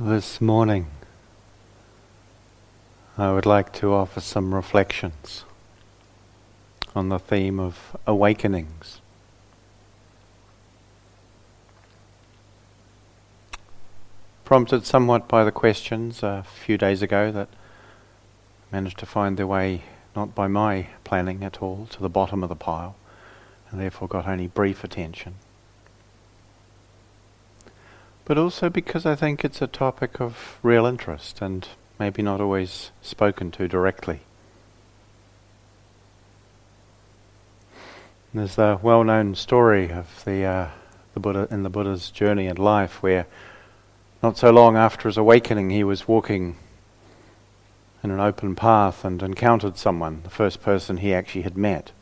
This morning, I would like to offer some reflections on the theme of awakenings. Prompted somewhat by the questions a few days ago that managed to find their way, not by my planning at all, to the bottom of the pile, and therefore got only brief attention but also because I think it's a topic of real interest and maybe not always spoken to directly. There's the well-known story of the uh, the Buddha in the Buddha's journey in life, where not so long after his awakening, he was walking in an open path and encountered someone, the first person he actually had met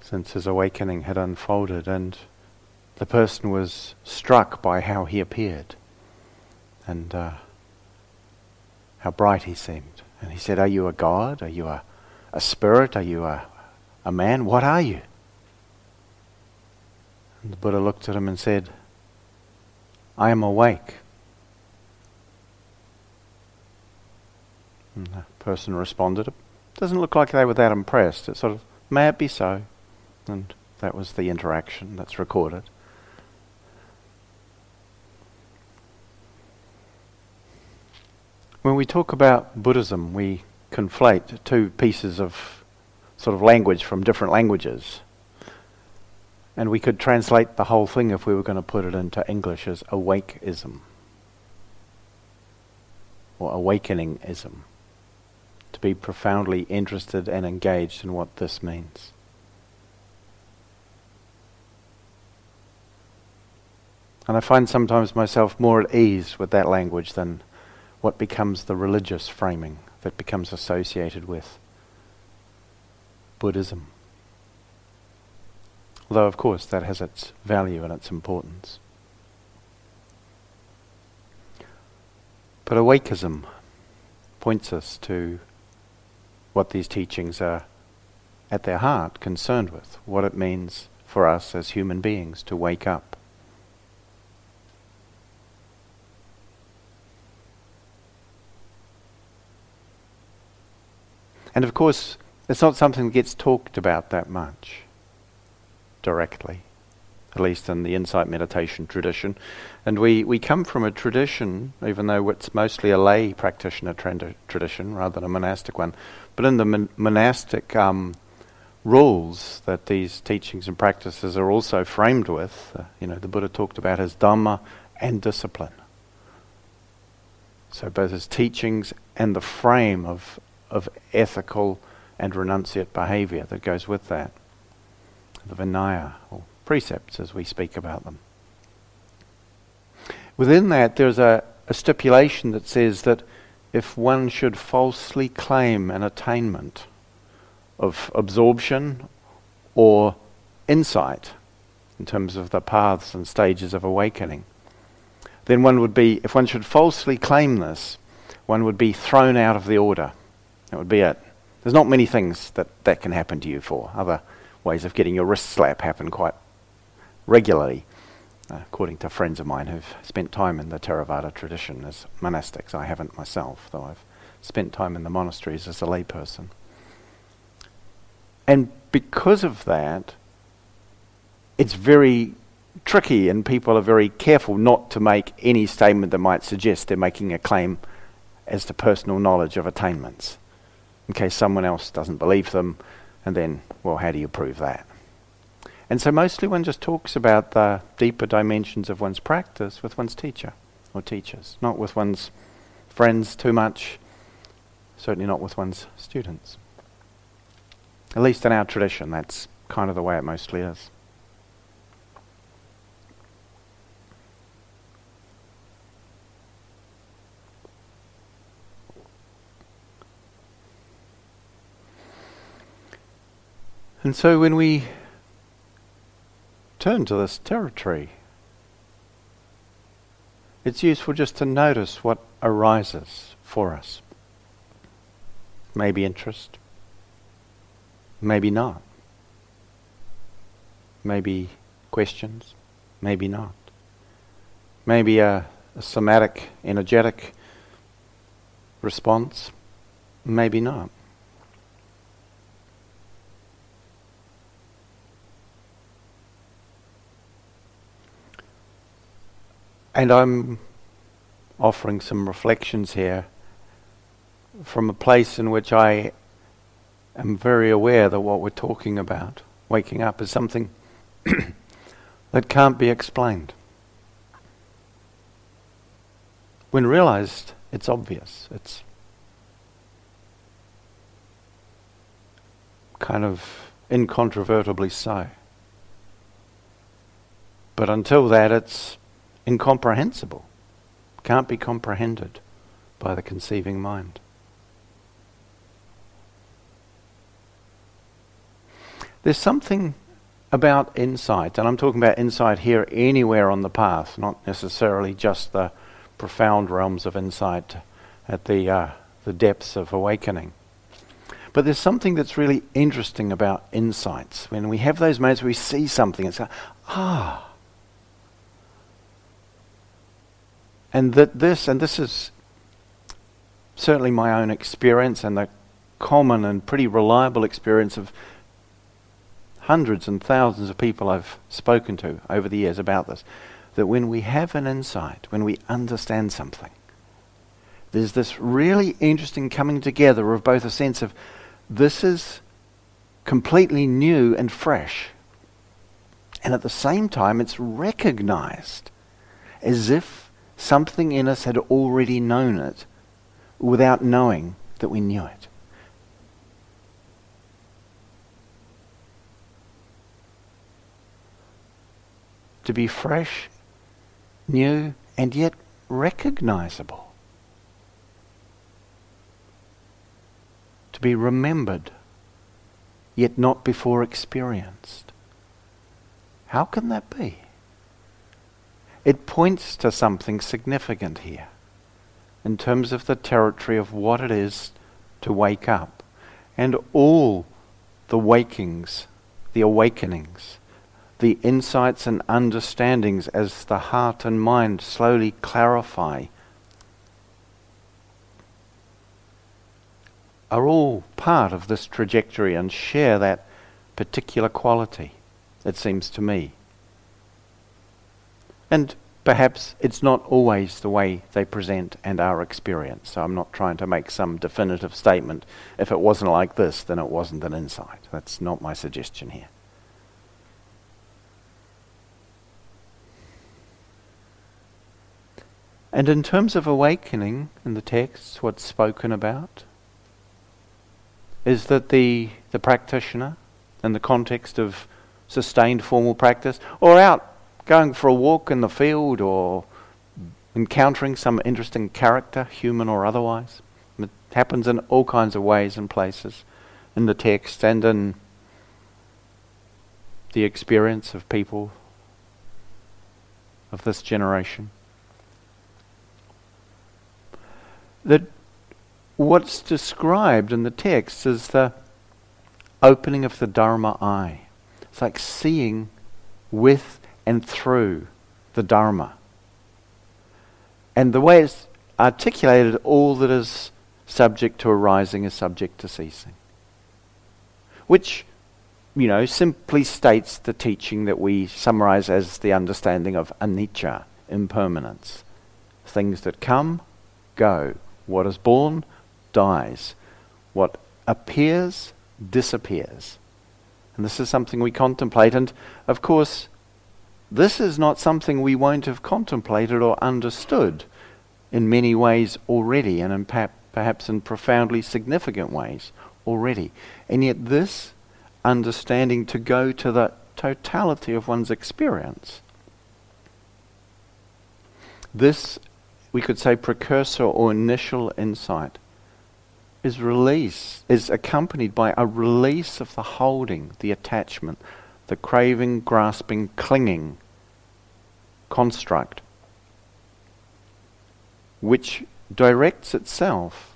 since his awakening had unfolded, and the person was struck by how he appeared and uh, how bright he seemed. And he said, Are you a god? Are you a, a spirit? Are you a, a man? What are you? And the Buddha looked at him and said, I am awake. And the person responded, It doesn't look like they were that impressed. It sort of, may it be so. And that was the interaction that's recorded. When we talk about Buddhism, we conflate two pieces of sort of language from different languages. And we could translate the whole thing if we were going to put it into English as awakeism or awakeningism. To be profoundly interested and engaged in what this means. And I find sometimes myself more at ease with that language than what becomes the religious framing that becomes associated with Buddhism. Although, of course, that has its value and its importance. But awakeism points us to what these teachings are at their heart concerned with, what it means for us as human beings to wake up. And of course, it's not something that gets talked about that much directly, at least in the insight meditation tradition. And we, we come from a tradition, even though it's mostly a lay practitioner trend- tradition rather than a monastic one, but in the mon- monastic um, rules that these teachings and practices are also framed with, uh, you know, the Buddha talked about his Dhamma and discipline. So both his teachings and the frame of of ethical and renunciate behavior that goes with that. The Vinaya, or precepts as we speak about them. Within that, there's a, a stipulation that says that if one should falsely claim an attainment of absorption or insight in terms of the paths and stages of awakening, then one would be, if one should falsely claim this, one would be thrown out of the order. That would be it. There's not many things that that can happen to you for. Other ways of getting your wrist slap happen quite regularly, uh, according to friends of mine who've spent time in the Theravada tradition as monastics. I haven't myself, though I've spent time in the monasteries as a layperson. And because of that, it's very tricky, and people are very careful not to make any statement that might suggest they're making a claim as to personal knowledge of attainments in case someone else doesn't believe them. And then, well, how do you prove that? And so mostly one just talks about the deeper dimensions of one's practice with one's teacher or teachers, not with one's friends too much, certainly not with one's students. At least in our tradition, that's kind of the way it mostly is. And so when we turn to this territory, it's useful just to notice what arises for us. Maybe interest, maybe not. Maybe questions, maybe not. Maybe a, a somatic, energetic response? Maybe not. And I'm offering some reflections here from a place in which I am very aware that what we're talking about, waking up, is something that can't be explained. When realized, it's obvious. It's kind of incontrovertibly so. But until that, it's incomprehensible, can't be comprehended by the conceiving mind. There's something about insight, and I'm talking about insight here anywhere on the path, not necessarily just the profound realms of insight at the, uh, the depths of awakening. But there's something that's really interesting about insights. When we have those moments we see something, it's like, ah, And that this, and this is certainly my own experience and the common and pretty reliable experience of hundreds and thousands of people I've spoken to over the years about this, that when we have an insight, when we understand something, there's this really interesting coming together of both a sense of this is completely new and fresh, and at the same time it's recognized as if Something in us had already known it without knowing that we knew it. To be fresh, new, and yet recognizable. To be remembered, yet not before experienced. How can that be? It points to something significant here in terms of the territory of what it is to wake up and all the wakings, the awakenings, the insights and understandings as the heart and mind slowly clarify are all part of this trajectory and share that particular quality, it seems to me. And perhaps it's not always the way they present and are experienced. So I'm not trying to make some definitive statement. If it wasn't like this, then it wasn't an insight. That's not my suggestion here. And in terms of awakening in the texts, what's spoken about is that the, the practitioner, in the context of sustained formal practice, or out going for a walk in the field or encountering some interesting character, human or otherwise. It happens in all kinds of ways and places in the text and in the experience of people of this generation. That what's described in the text is the opening of the Dharma eye. It's like seeing with and through the Dharma. And the way it's articulated, all that is subject to arising is subject to ceasing. Which, you know, simply states the teaching that we summarize as the understanding of anicca, impermanence. Things that come, go. What is born, dies. What appears, disappears. And this is something we contemplate. And of course, this is not something we won't have contemplated or understood in many ways already, and in perhaps in profoundly significant ways already. And yet, this understanding to go to the totality of one's experience, this, we could say, precursor or initial insight, is release, is accompanied by a release of the holding, the attachment, the craving, grasping, clinging construct, which directs itself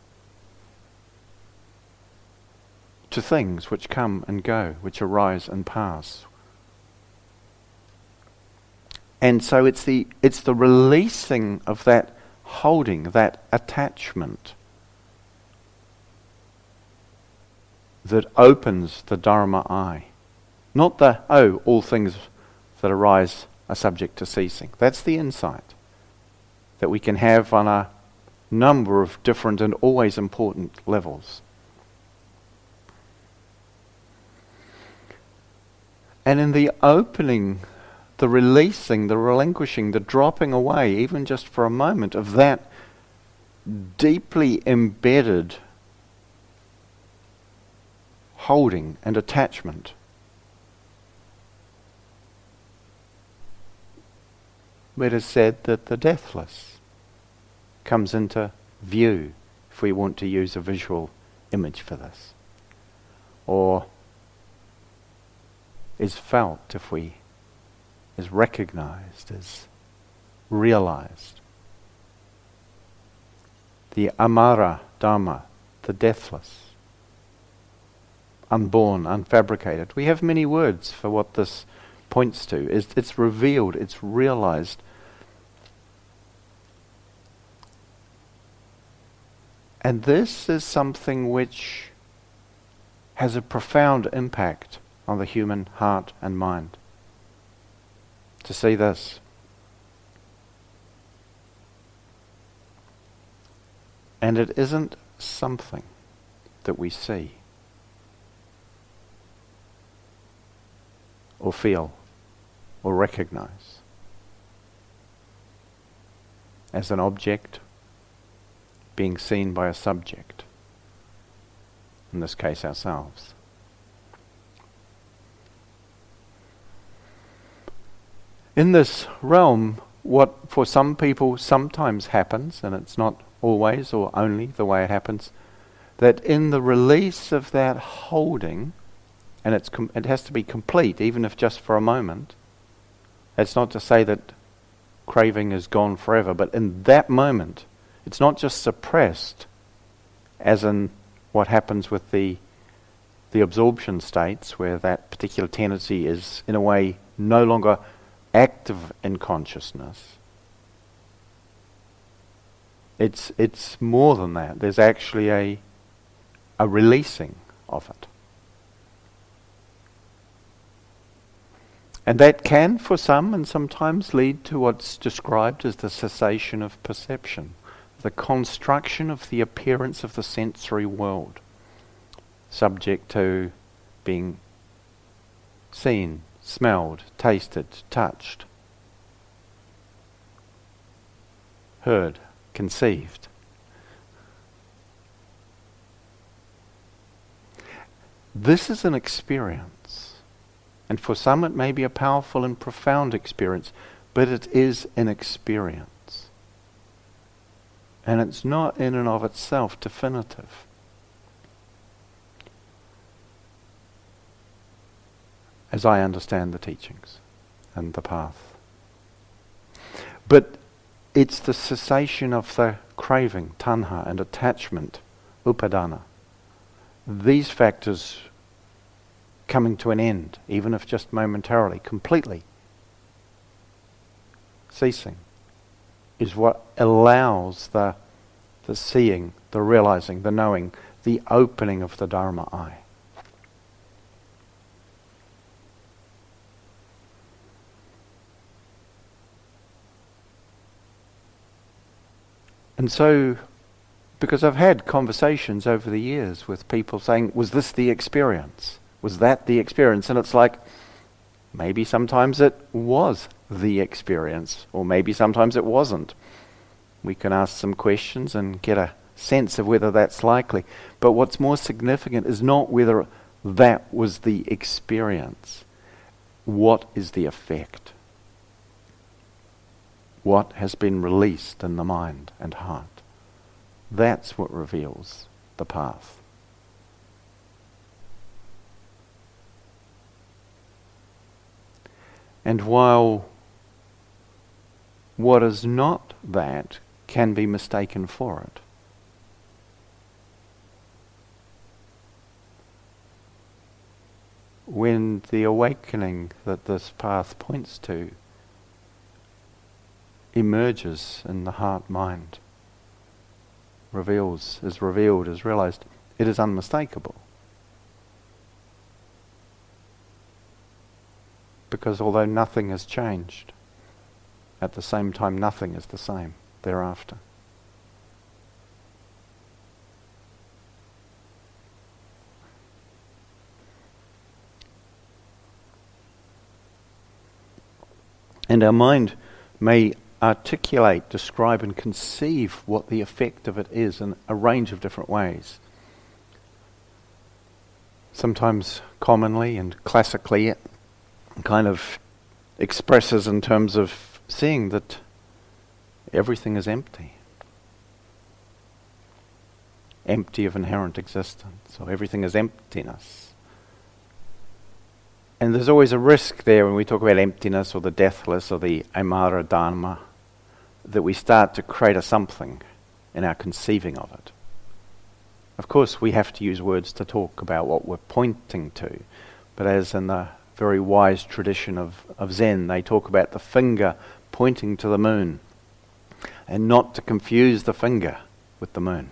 to things which come and go, which arise and pass. And so it's the, it's the releasing of that holding, that attachment, that opens the Dharma eye. Not the, oh, all things that arise are subject to ceasing. That's the insight that we can have on a number of different and always important levels. And in the opening, the releasing, the relinquishing, the dropping away, even just for a moment, of that deeply embedded holding and attachment. It is said that the deathless comes into view, if we want to use a visual image for this. Or is felt, if we, is recognized, is realized. The Amara Dharma, the deathless, unborn, unfabricated. We have many words for what this points to. It's, it's revealed, it's realized. And this is something which has a profound impact on the human heart and mind. To see this. And it isn't something that we see or feel or recognize as an object being seen by a subject, in this case ourselves. in this realm, what for some people sometimes happens, and it's not always or only the way it happens, that in the release of that holding, and it's com- it has to be complete, even if just for a moment. It's not to say that craving is gone forever, but in that moment, it's not just suppressed, as in what happens with the the absorption states, where that particular tendency is in a way no longer active in consciousness. It's, it's more than that. There's actually a, a releasing of it. And that can, for some, and sometimes lead to what's described as the cessation of perception, the construction of the appearance of the sensory world, subject to being seen, smelled, tasted, touched, heard, conceived. This is an experience. And for some, it may be a powerful and profound experience, but it is an experience. And it's not in and of itself definitive. as I understand the teachings and the path. But it's the cessation of the craving, tanha, and attachment, upadana. These factors coming to an end, even if just momentarily, completely ceasing, is what allows the, the seeing, the realizing, the knowing, the opening of the Dharma eye. And so, because I've had conversations over the years with people saying, was this the experience? Was that the experience? And it's like, maybe sometimes it was the experience, or maybe sometimes it wasn't. We can ask some questions and get a sense of whether that's likely. But what's more significant is not whether that was the experience. What is the effect? what has been released in the mind and heart. That's what reveals the path. And while what is not that can be mistaken for it, when the awakening that this path points to emerges in the heart mind, reveals, is revealed, is realized, it is unmistakable. Because although nothing has changed, at the same time nothing is the same thereafter. And our mind may articulate, describe, and conceive what the effect of it is in a range of different ways. Sometimes commonly and classically, kind of expresses in terms of seeing that everything is empty. Empty of inherent existence, so everything is emptiness. And there's always a risk there when we talk about emptiness or the deathless or the Amara Dharma that we start to create a something in our conceiving of it. Of course, we have to use words to talk about what we're pointing to, but as in the very wise tradition of, of Zen, they talk about the finger pointing to the moon and not to confuse the finger with the moon.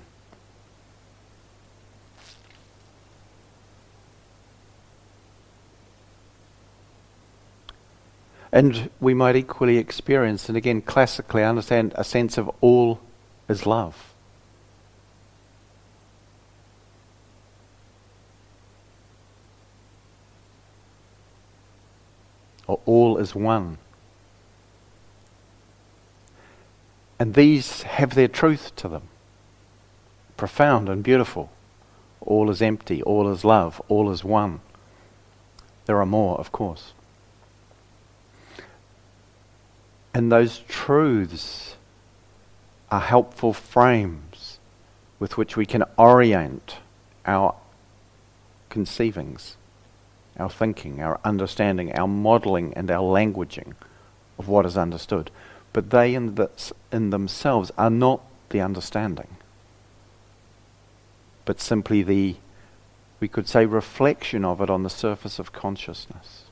And we might equally experience, and again, classically understand, a sense of all is love. All is one. And these have their truth to them profound and beautiful. All is empty, all is love, all is one. There are more, of course. And those truths are helpful frames with which we can orient our conceivings, our thinking, our understanding, our modeling, and our languaging of what is understood. But they in, in themselves are not the understanding, but simply the, we could say, reflection of it on the surface of consciousness.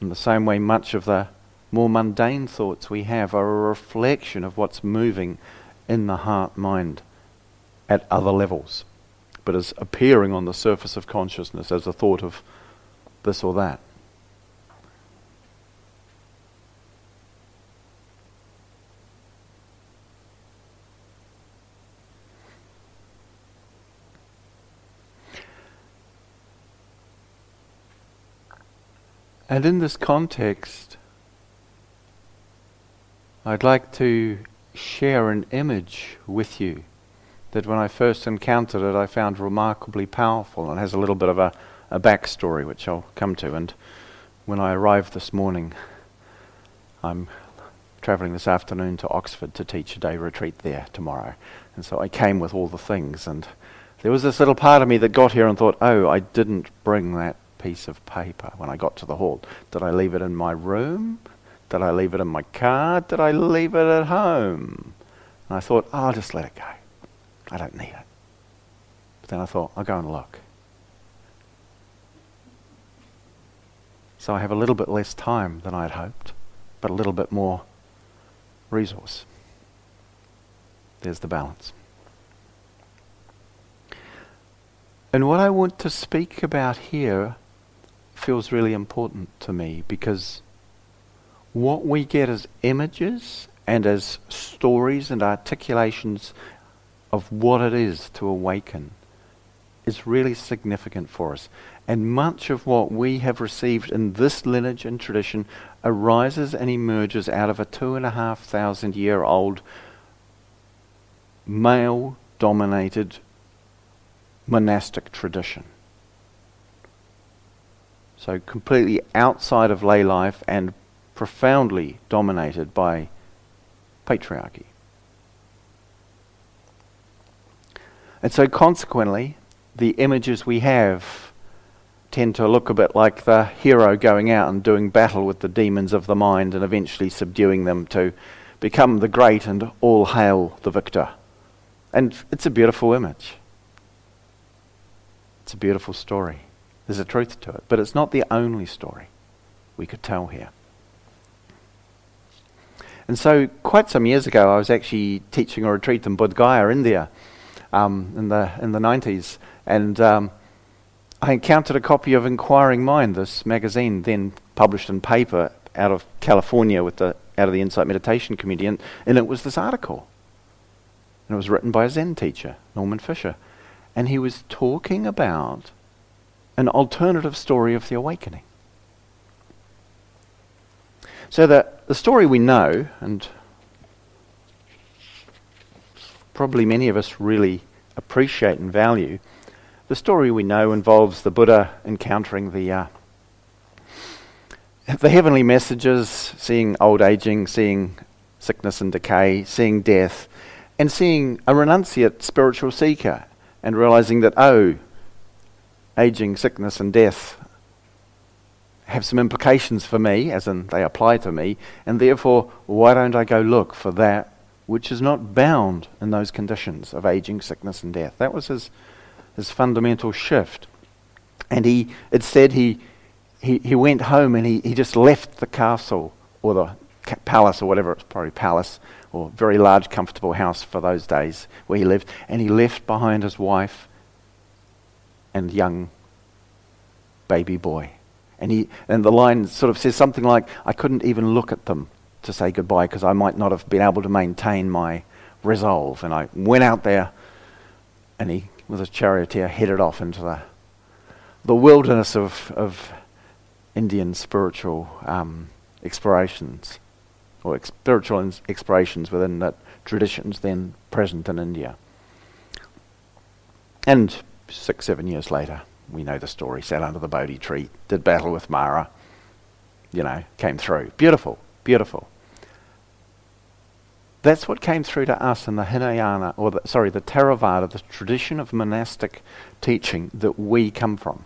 In the same way, much of the more mundane thoughts we have are a reflection of what's moving in the heart mind at other levels, but is appearing on the surface of consciousness as a thought of this or that. And in this context, I'd like to share an image with you that when I first encountered it, I found remarkably powerful and has a little bit of a, a backstory, which I'll come to. And when I arrived this morning, I'm travelling this afternoon to Oxford to teach a day retreat there tomorrow. And so I came with all the things. And there was this little part of me that got here and thought, oh, I didn't bring that piece of paper when I got to the hall. Did I leave it in my room? Did I leave it in my car? Did I leave it at home? And I thought, oh, I'll just let it go. I don't need it. But then I thought, I'll go and look. So I have a little bit less time than I had hoped, but a little bit more resource. There's the balance. And what I want to speak about here feels really important to me because what we get as images and as stories and articulations of what it is to awaken is really significant for us. And much of what we have received in this lineage and tradition arises and emerges out of a two and a half thousand year old male dominated monastic tradition. So, completely outside of lay life and profoundly dominated by patriarchy. And so, consequently, the images we have tend to look a bit like the hero going out and doing battle with the demons of the mind and eventually subduing them to become the great and all hail the victor. And it's a beautiful image. It's a beautiful story. There's a truth to it. But it's not the only story we could tell here. And so, quite some years ago, I was actually teaching a retreat in Bodh Gaya, India, um, in, the, in the 90s. And um, I encountered a copy of Inquiring Mind, this magazine, then published in paper out of California with the, out of the Insight Meditation community. And, and it was this article. And it was written by a Zen teacher, Norman Fischer. And he was talking about an alternative story of the awakening. So the, the story we know, and probably many of us really appreciate and value, the story we know involves the Buddha encountering the uh, the heavenly messages, seeing old aging, seeing sickness and decay, seeing death, and seeing a renunciate spiritual seeker, and realizing that oh, aging, sickness, and death have some implications for me, as in they apply to me, and therefore, why don't I go look for that which is not bound in those conditions of aging, sickness, and death? That was his, his fundamental shift. And he, it said he, he, he went home and he, he just left the castle or the palace or whatever, it's probably palace or very large, comfortable house for those days where he lived, and he left behind his wife and young baby boy. And, he, and the line sort of says something like, I couldn't even look at them to say goodbye because I might not have been able to maintain my resolve. And I went out there and he, with his charioteer, headed off into the, the wilderness of, of Indian spiritual um, explorations, or ex- spiritual ins- explorations within the traditions then present in India. And six, seven years later, we know the story, sat under the Bodhi tree, did battle with Mara, you know, came through. Beautiful, beautiful. That's what came through to us in the Hinayana, or the, sorry, the Theravada, the tradition of monastic teaching that we come from.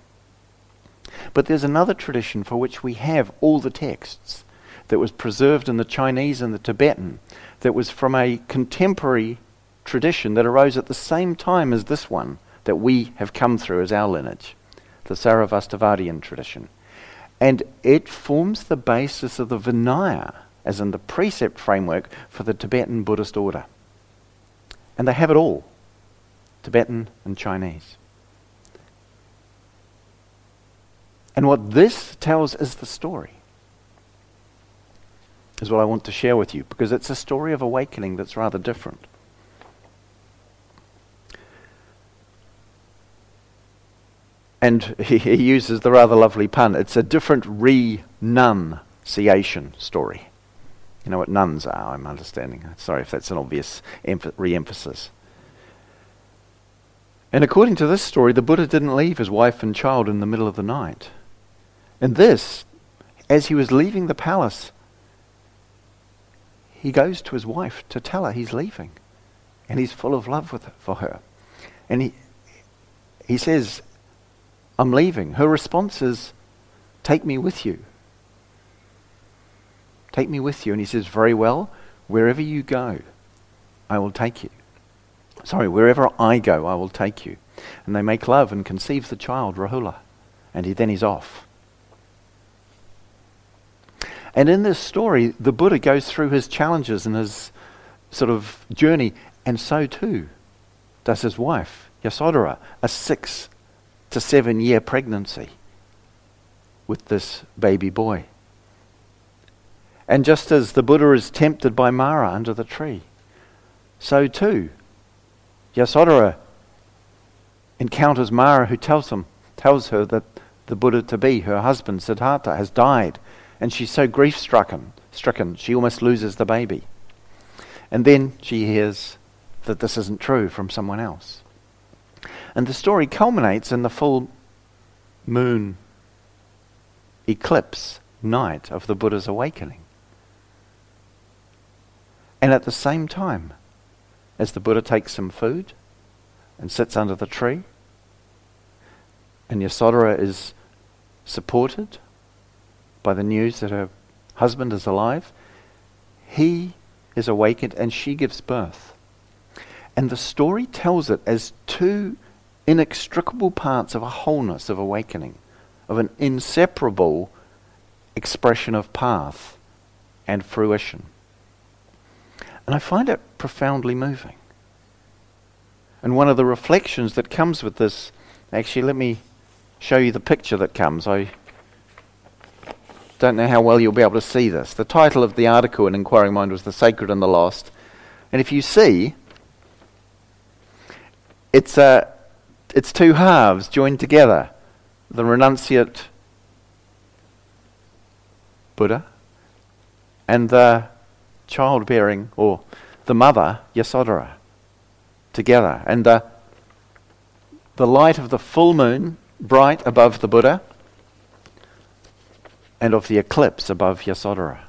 But there's another tradition for which we have all the texts that was preserved in the Chinese and the Tibetan that was from a contemporary tradition that arose at the same time as this one that we have come through as our lineage, the Sarvastivadian tradition. And it forms the basis of the Vinaya, as in the precept framework for the Tibetan Buddhist order. And they have it all Tibetan and Chinese. And what this tells is the story, is what I want to share with you, because it's a story of awakening that's rather different. And he, he uses the rather lovely pun. It's a different renunciation story. You know what nuns are, I'm understanding. Sorry if that's an obvious emph- re emphasis. And according to this story, the Buddha didn't leave his wife and child in the middle of the night. And this, as he was leaving the palace, he goes to his wife to tell her he's leaving. And he's full of love with, for her. And he, he says, I'm leaving. Her response is, Take me with you. Take me with you. And he says, Very well, wherever you go, I will take you. Sorry, wherever I go, I will take you. And they make love and conceive the child, Rahula. And he, then he's off. And in this story, the Buddha goes through his challenges and his sort of journey, and so too does his wife, Yasodhara, a six to seven year pregnancy with this baby boy. And just as the Buddha is tempted by Mara under the tree, so too Yasodhara encounters Mara who tells him tells her that the Buddha to be, her husband Siddhartha, has died, and she's so grief stricken stricken she almost loses the baby. And then she hears that this isn't true from someone else. And the story culminates in the full moon eclipse night of the Buddha's awakening. And at the same time, as the Buddha takes some food and sits under the tree, and Yasodhara is supported by the news that her husband is alive, he is awakened and she gives birth. And the story tells it as two inextricable parts of a wholeness of awakening, of an inseparable expression of path and fruition. And I find it profoundly moving. And one of the reflections that comes with this, actually, let me show you the picture that comes. I don't know how well you'll be able to see this. The title of the article in Inquiring Mind was The Sacred and the Lost. And if you see, it's, uh, it's two halves joined together the renunciate Buddha and the childbearing, or the mother, Yasodhara, together. And the, the light of the full moon bright above the Buddha and of the eclipse above Yasodhara.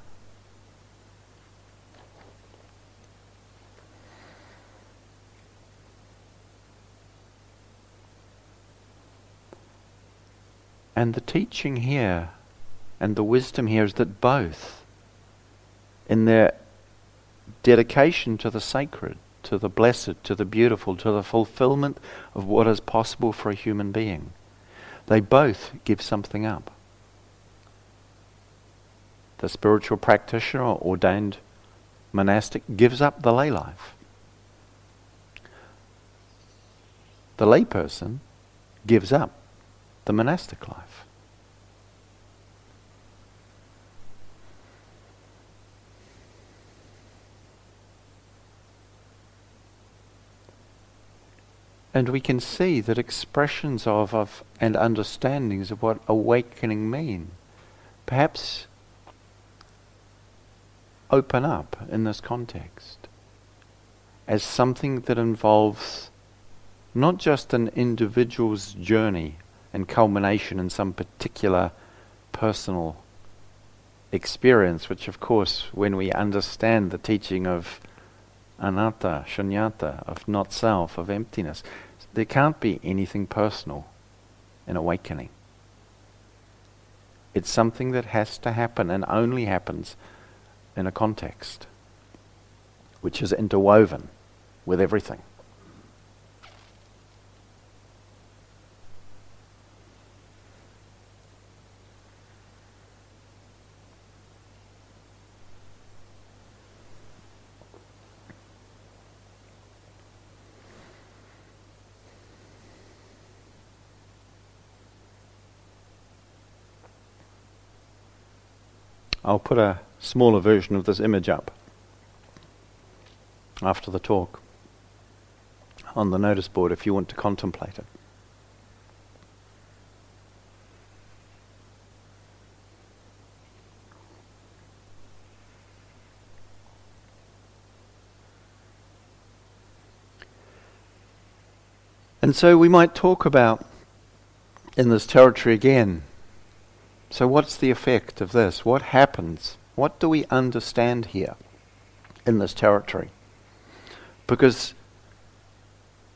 And the teaching here and the wisdom here is that both, in their dedication to the sacred, to the blessed, to the beautiful, to the fulfillment of what is possible for a human being, they both give something up. The spiritual practitioner or ordained monastic gives up the lay life. The layperson gives up the monastic life. And we can see that expressions of, of and understandings of what awakening mean perhaps open up in this context as something that involves not just an individual's journey and culmination in some particular personal experience, which, of course, when we understand the teaching of anatta, shunyata, of not self, of emptiness, there can't be anything personal in awakening. It's something that has to happen and only happens in a context which is interwoven with everything. I'll put a smaller version of this image up after the talk on the notice board if you want to contemplate it. And so we might talk about in this territory again so, what's the effect of this? What happens? What do we understand here in this territory? Because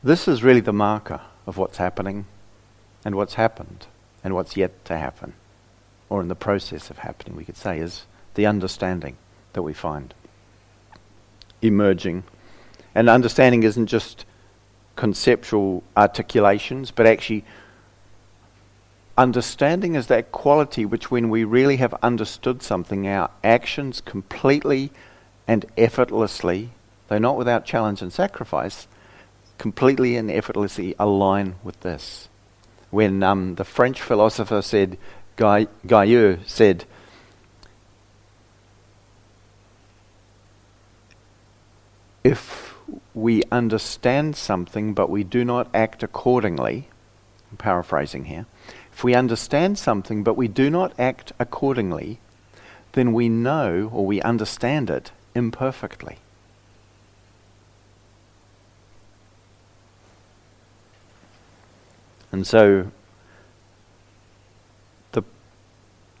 this is really the marker of what's happening and what's happened and what's yet to happen, or in the process of happening, we could say, is the understanding that we find emerging. And understanding isn't just conceptual articulations, but actually Understanding is that quality which, when we really have understood something, our actions completely and effortlessly, though not without challenge and sacrifice, completely and effortlessly align with this. When um, the French philosopher said, Guy, Gaius said, if we understand something but we do not act accordingly, I'm paraphrasing here, if we understand something but we do not act accordingly, then we know or we understand it imperfectly. And so the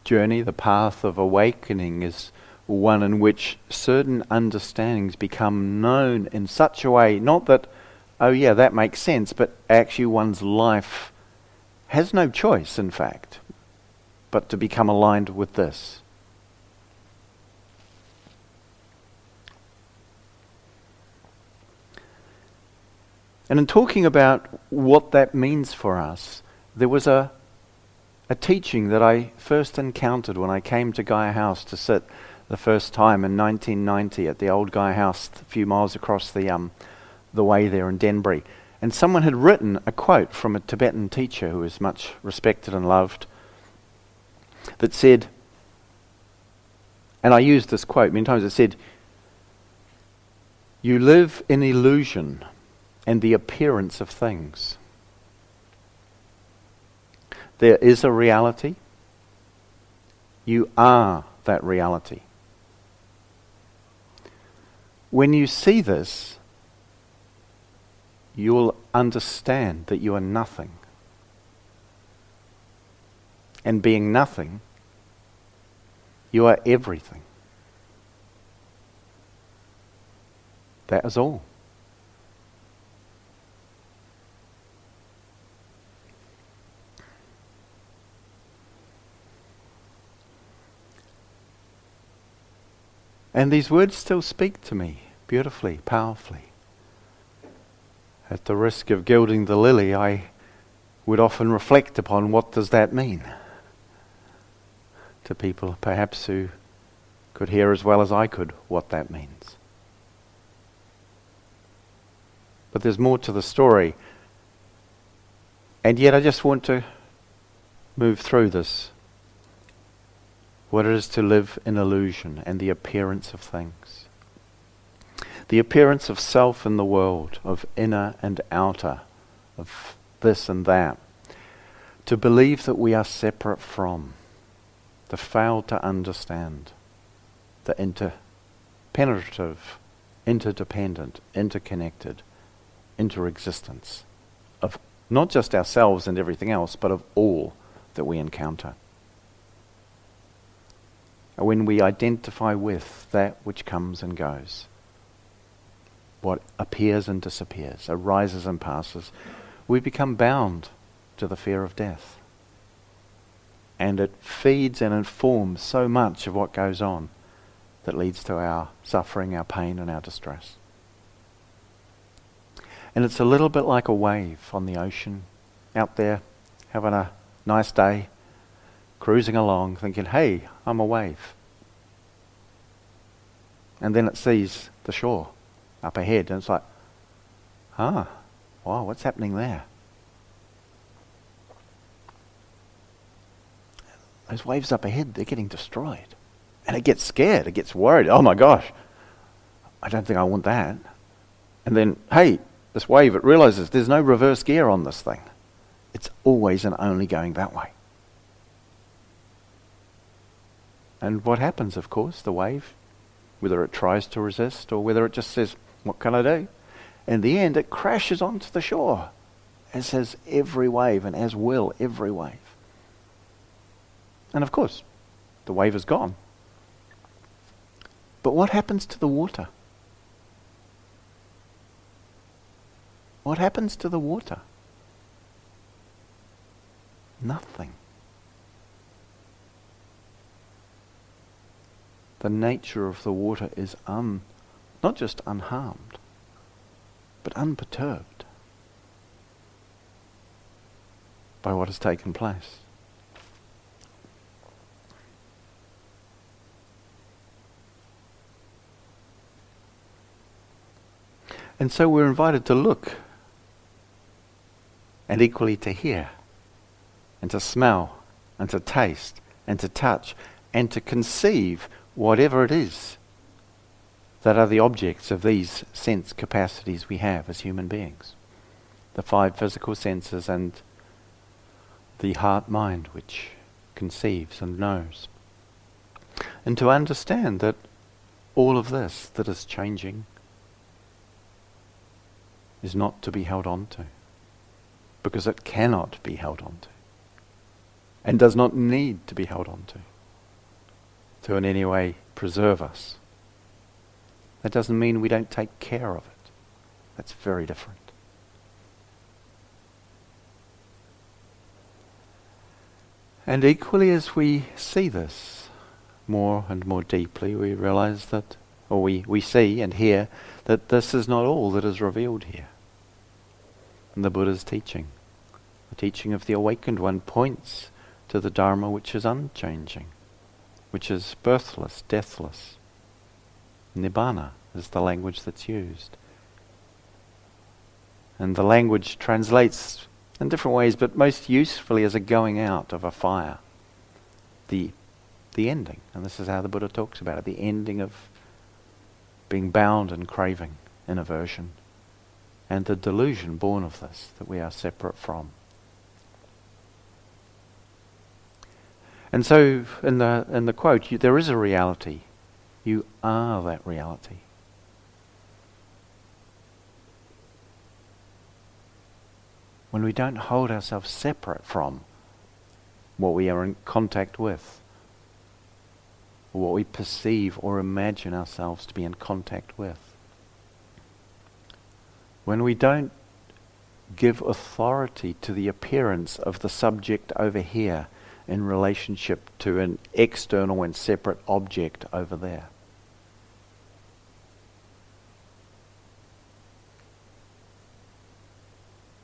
journey, the path of awakening is one in which certain understandings become known in such a way, not that, oh yeah, that makes sense, but actually one's life has no choice, in fact, but to become aligned with this. And in talking about what that means for us, there was a, a teaching that I first encountered when I came to Gaia House to sit the first time in 1990 at the old Gaia House a few miles across the, um, the way there in Denbury. And someone had written a quote from a Tibetan teacher who was much respected and loved that said, and I used this quote many times, it said, You live in illusion and the appearance of things. There is a reality. You are that reality. When you see this, you'll understand that you are nothing. And being nothing, you are everything. That is all. And these words still speak to me beautifully, powerfully. At the risk of gilding the lily, I would often reflect upon what does that mean to people perhaps who could hear as well as I could what that means. But there's more to the story. And yet I just want to move through this what it is to live in illusion and the appearance of things. The appearance of self in the world, of inner and outer, of this and that. To believe that we are separate from, to fail to understand the interpenetrative, interdependent, interconnected interexistence of not just ourselves and everything else, but of all that we encounter when we identify with that which comes and goes, what appears and disappears, arises and passes, we become bound to the fear of death. And it feeds and informs so much of what goes on that leads to our suffering, our pain, and our distress. And it's a little bit like a wave on the ocean out there, having a nice day, cruising along, thinking, hey, I'm a wave. And then it sees the shore up ahead, and it's like, ah, wow, what's happening there? Those waves up ahead, they're getting destroyed. And it gets scared, it gets worried. Oh my gosh, I don't think I want that. And then, hey, this wave, it realizes there's no reverse gear on this thing. It's always and only going that way. And what happens, of course, the wave, whether it tries to resist or whether it just says, What can I do? In the end, it crashes onto the shore, as has every wave, and as will every wave. And of course, the wave is gone. But what happens to the water? What happens to the water? Nothing. the nature of the water is un, not just unharmed, but unperturbed by what has taken place. And so we're invited to look and equally to hear and to smell and to taste and to touch and to conceive whatever it is that are the objects of these sense capacities we have as human beings. The five physical senses and the heart mind which conceives and knows. And to understand that all of this that is changing is not to be held on to, because it cannot be held on to, and does not need to be held on to to in any way preserve us. That doesn't mean we don't take care of it. That's very different. And equally, as we see this more and more deeply, we realize that, or we, we see and hear, that this is not all that is revealed here. And the Buddha's teaching, the teaching of the awakened one, points to the Dharma which is unchanging which is birthless, deathless. Nibbana is the language that's used. And the language translates in different ways, but most usefully as a going out of a fire. The, the ending. And this is how the Buddha talks about it the ending of being bound and craving in aversion. And the delusion born of this, that we are separate from. And so, in the, in the quote, you, there is a reality. You are that reality. When we don't hold ourselves separate from what we are in contact with, or what we perceive or imagine ourselves to be in contact with. When we don't give authority to the appearance of the subject over here in relationship to an external and separate object over there.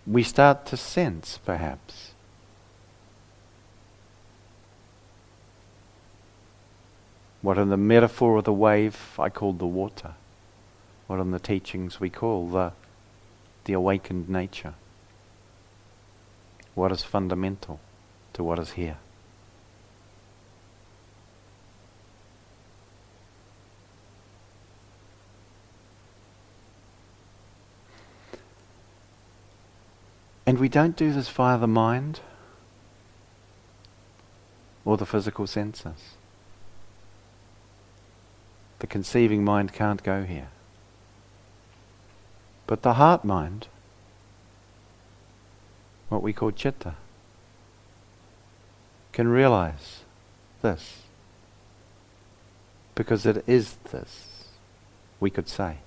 We start to sense, perhaps, what in the metaphor of the wave I called the water, what in the teachings we call the, the awakened nature, what is fundamental to what is here. And we don't do this via the mind or the physical senses. The conceiving mind can't go here. But the heart mind, what we call chitta, can realize this. Because it is this, we could say.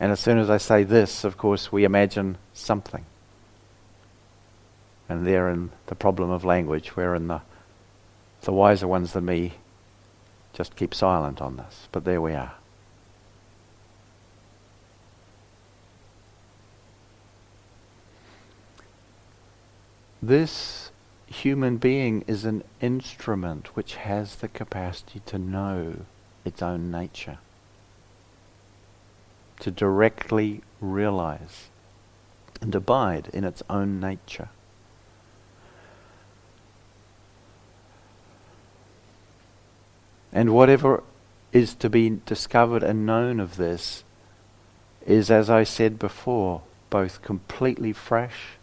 And as soon as I say this, of course, we imagine something. And therein the problem of language, wherein the, the wiser ones than me just keep silent on this. But there we are. This human being is an instrument which has the capacity to know its own nature, to directly realize and abide in its own nature. And whatever is to be discovered and known of this is, as I said before, both completely fresh,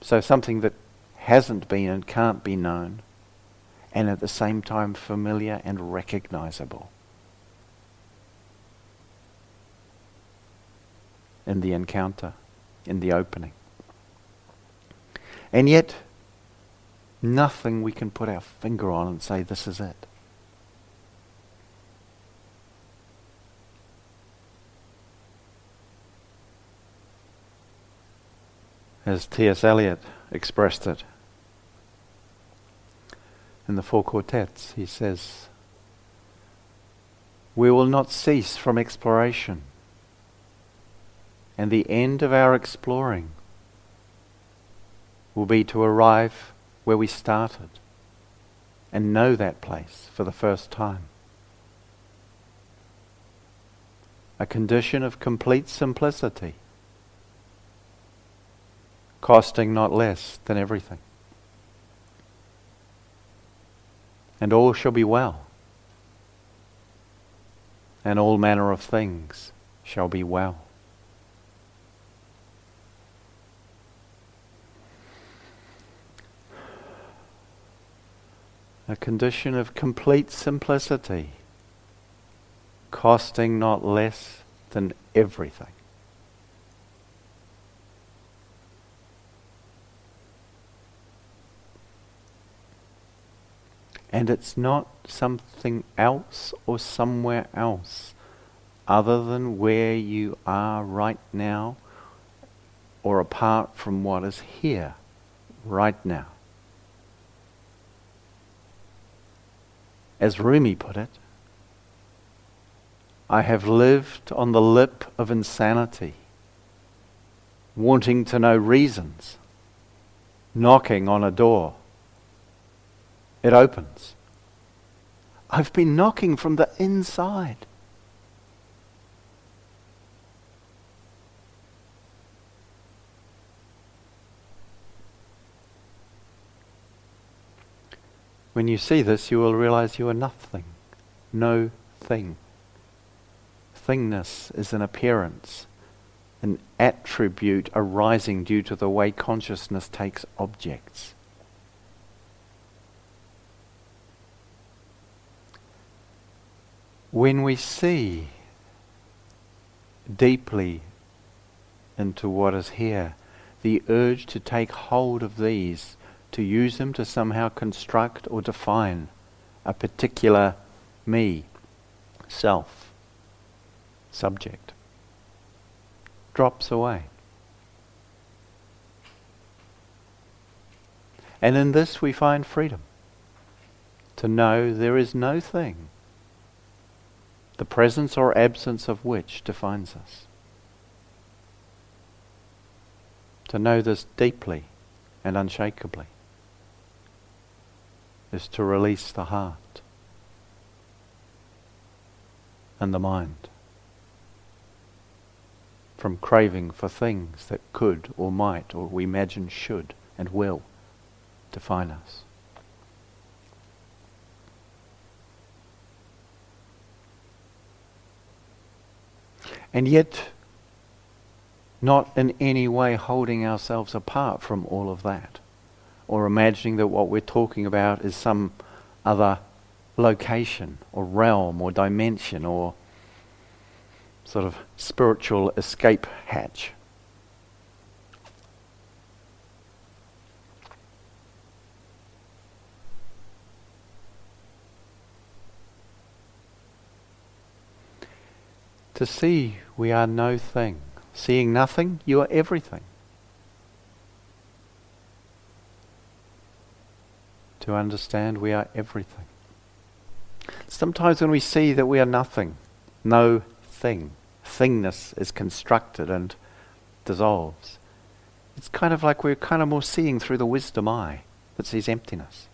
so something that hasn't been and can't be known, and at the same time familiar and recognizable in the encounter, in the opening. And yet, Nothing we can put our finger on and say, this is it. As T.S. Eliot expressed it in the Four Quartets, he says, We will not cease from exploration, and the end of our exploring will be to arrive where we started and know that place for the first time. A condition of complete simplicity, costing not less than everything. And all shall be well, and all manner of things shall be well. A condition of complete simplicity, costing not less than everything. And it's not something else or somewhere else other than where you are right now or apart from what is here right now. As Rumi put it, I have lived on the lip of insanity, wanting to know reasons, knocking on a door. It opens. I've been knocking from the inside. When you see this, you will realize you are nothing, no thing. Thingness is an appearance, an attribute arising due to the way consciousness takes objects. When we see deeply into what is here, the urge to take hold of these to use them to somehow construct or define a particular me, self, subject, drops away. And in this we find freedom to know there is no thing, the presence or absence of which defines us. To know this deeply and unshakably is to release the heart and the mind from craving for things that could or might or we imagine should and will define us. And yet, not in any way holding ourselves apart from all of that or imagining that what we're talking about is some other location or realm or dimension or sort of spiritual escape hatch. To see we are no thing. Seeing nothing, you are everything. To understand we are everything. Sometimes when we see that we are nothing, no thing, thingness is constructed and dissolves. It's kind of like we're kind of more seeing through the wisdom eye that sees emptiness.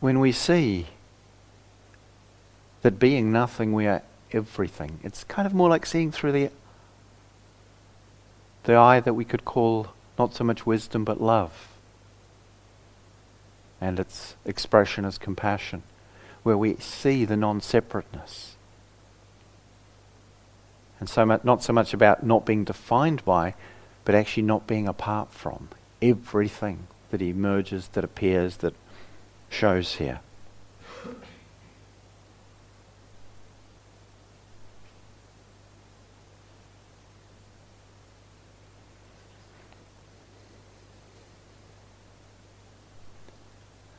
When we see that being nothing, we are everything, it's kind of more like seeing through the, the eye that we could call not so much wisdom but love and its expression as compassion, where we see the non separateness. And so not so much about not being defined by, but actually not being apart from everything that emerges, that appears, that shows here.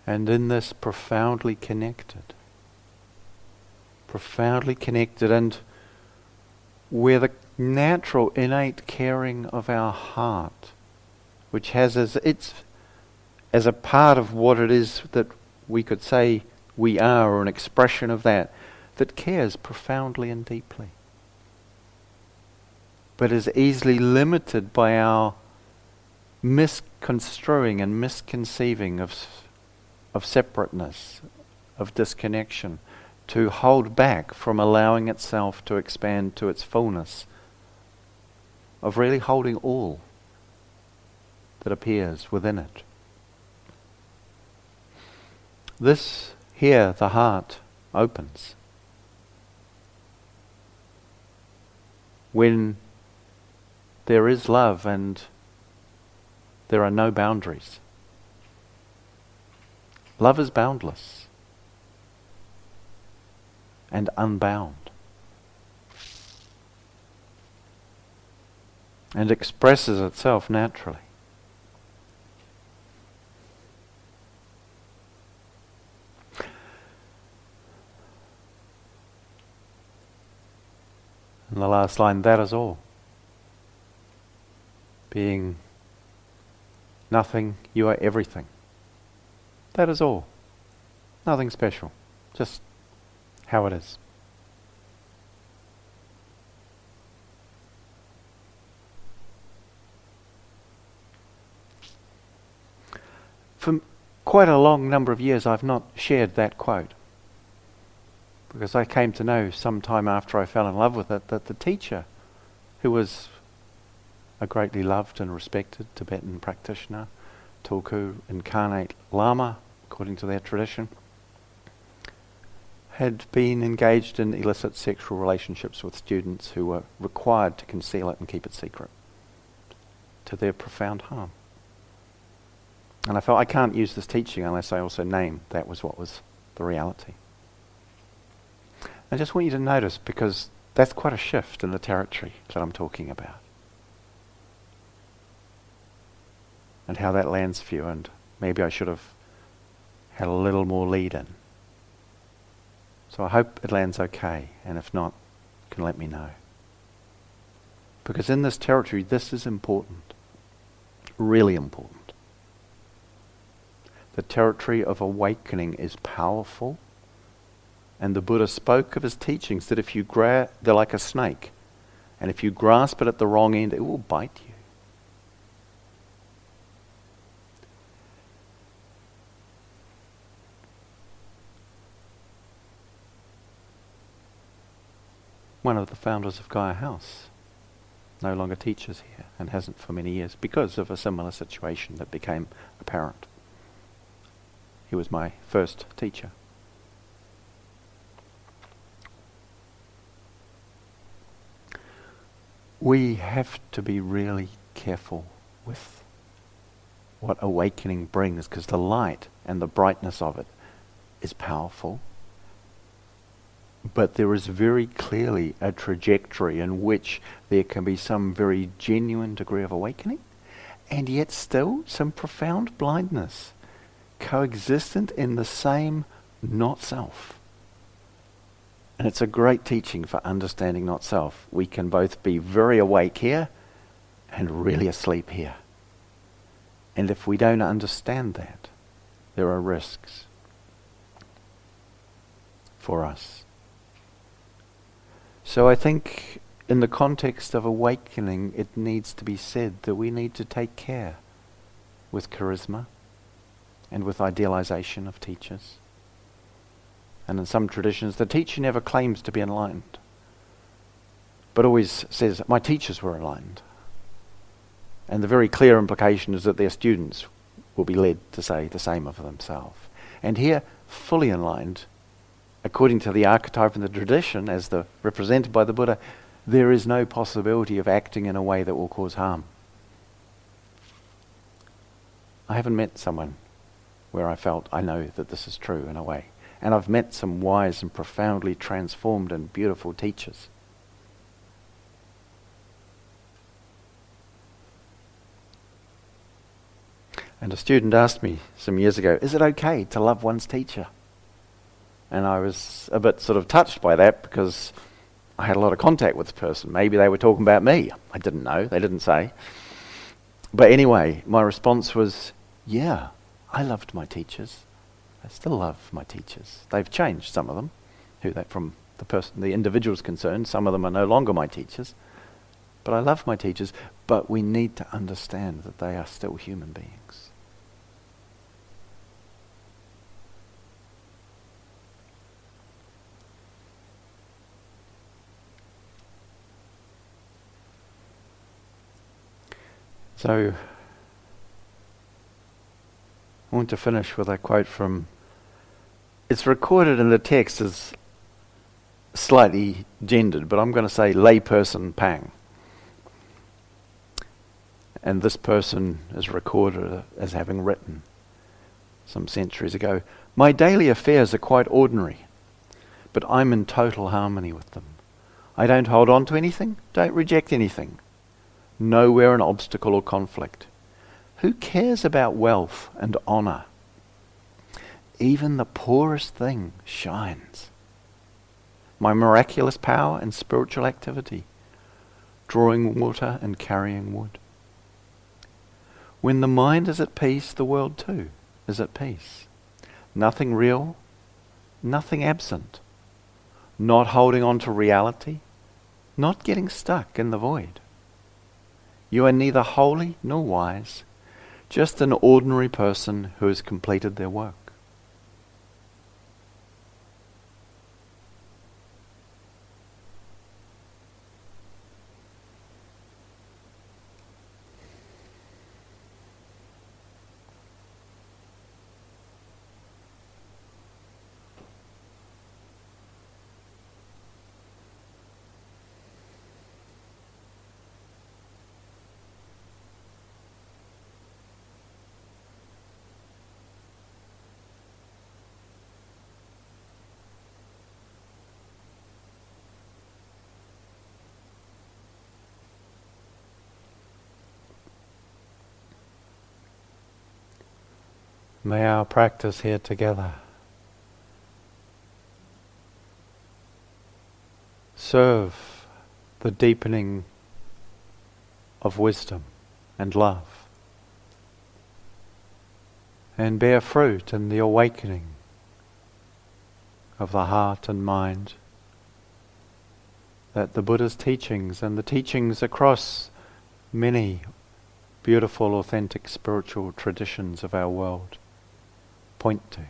And in this profoundly connected. Profoundly connected, and where the natural, innate caring of our heart, which has as its as a part of what it is that we could say we are, or an expression of that, that cares profoundly and deeply, but is easily limited by our misconstruing and misconceiving of of separateness, of disconnection, to hold back from allowing itself to expand to its fullness, of really holding all that appears within it. This here, the heart opens. When there is love and there are no boundaries. Love is boundless and unbound and expresses itself naturally. And the last line, that is all. Being nothing, you are everything. That is all. Nothing special. Just how it is. For quite a long number of years, I've not shared that quote. Because I came to know some time after I fell in love with it that the teacher, who was a greatly loved and respected Tibetan practitioner, Tulku Incarnate Lama, according to their tradition, had been engaged in illicit sexual relationships with students who were required to conceal it and keep it secret to their profound harm. And I felt I can't use this teaching unless I also name that was what was the reality. I just want you to notice because that's quite a shift in the territory that I'm talking about. And how that lands for you, and maybe I should have had a little more lead in. So I hope it lands okay, and if not, you can let me know. Because in this territory, this is important. Really important. The territory of awakening is powerful. And the Buddha spoke of his teachings that if you grab, they're like a snake. And if you grasp it at the wrong end, it will bite you. One of the founders of Gaia House no longer teaches here and hasn't for many years because of a similar situation that became apparent. He was my first teacher. We have to be really careful with what awakening brings because the light and the brightness of it is powerful. But there is very clearly a trajectory in which there can be some very genuine degree of awakening and yet still some profound blindness coexistent in the same not self. And it's a great teaching for understanding not self. We can both be very awake here and really asleep here. And if we don't understand that, there are risks for us. So I think in the context of awakening, it needs to be said that we need to take care with charisma and with idealization of teachers. And in some traditions, the teacher never claims to be enlightened, but always says, My teachers were enlightened. And the very clear implication is that their students will be led to say the same of themselves. And here, fully enlightened, according to the archetype and the tradition, as the represented by the Buddha, there is no possibility of acting in a way that will cause harm. I haven't met someone where I felt I know that this is true in a way. And I've met some wise and profoundly transformed and beautiful teachers. And a student asked me some years ago, is it okay to love one's teacher? And I was a bit sort of touched by that because I had a lot of contact with the person. Maybe they were talking about me. I didn't know. They didn't say. But anyway, my response was, yeah, I loved my teachers. I still love my teachers. They've changed, some of them, who they, from the person, the individual's concerned. Some of them are no longer my teachers. But I love my teachers, but we need to understand that they are still human beings. So, I want to finish with a quote from. It's recorded in the text as slightly gendered, but I'm going to say layperson Pang. And this person is recorded as having written some centuries ago My daily affairs are quite ordinary, but I'm in total harmony with them. I don't hold on to anything, don't reject anything. Nowhere an obstacle or conflict. Who cares about wealth and honor? Even the poorest thing shines. My miraculous power and spiritual activity, drawing water and carrying wood. When the mind is at peace, the world too is at peace. Nothing real, nothing absent. Not holding on to reality, not getting stuck in the void. You are neither holy nor wise, just an ordinary person who has completed their work. May our practice here together. Serve the deepening of wisdom and love. And bear fruit in the awakening of the heart and mind that the Buddha's teachings and the teachings across many beautiful, authentic spiritual traditions of our world point to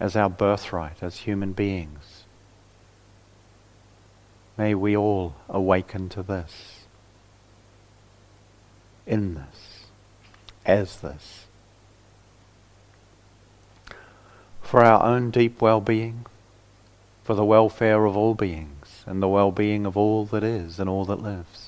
as our birthright as human beings. May we all awaken to this, in this, as this. For our own deep well-being, for the welfare of all beings, and the well-being of all that is and all that lives.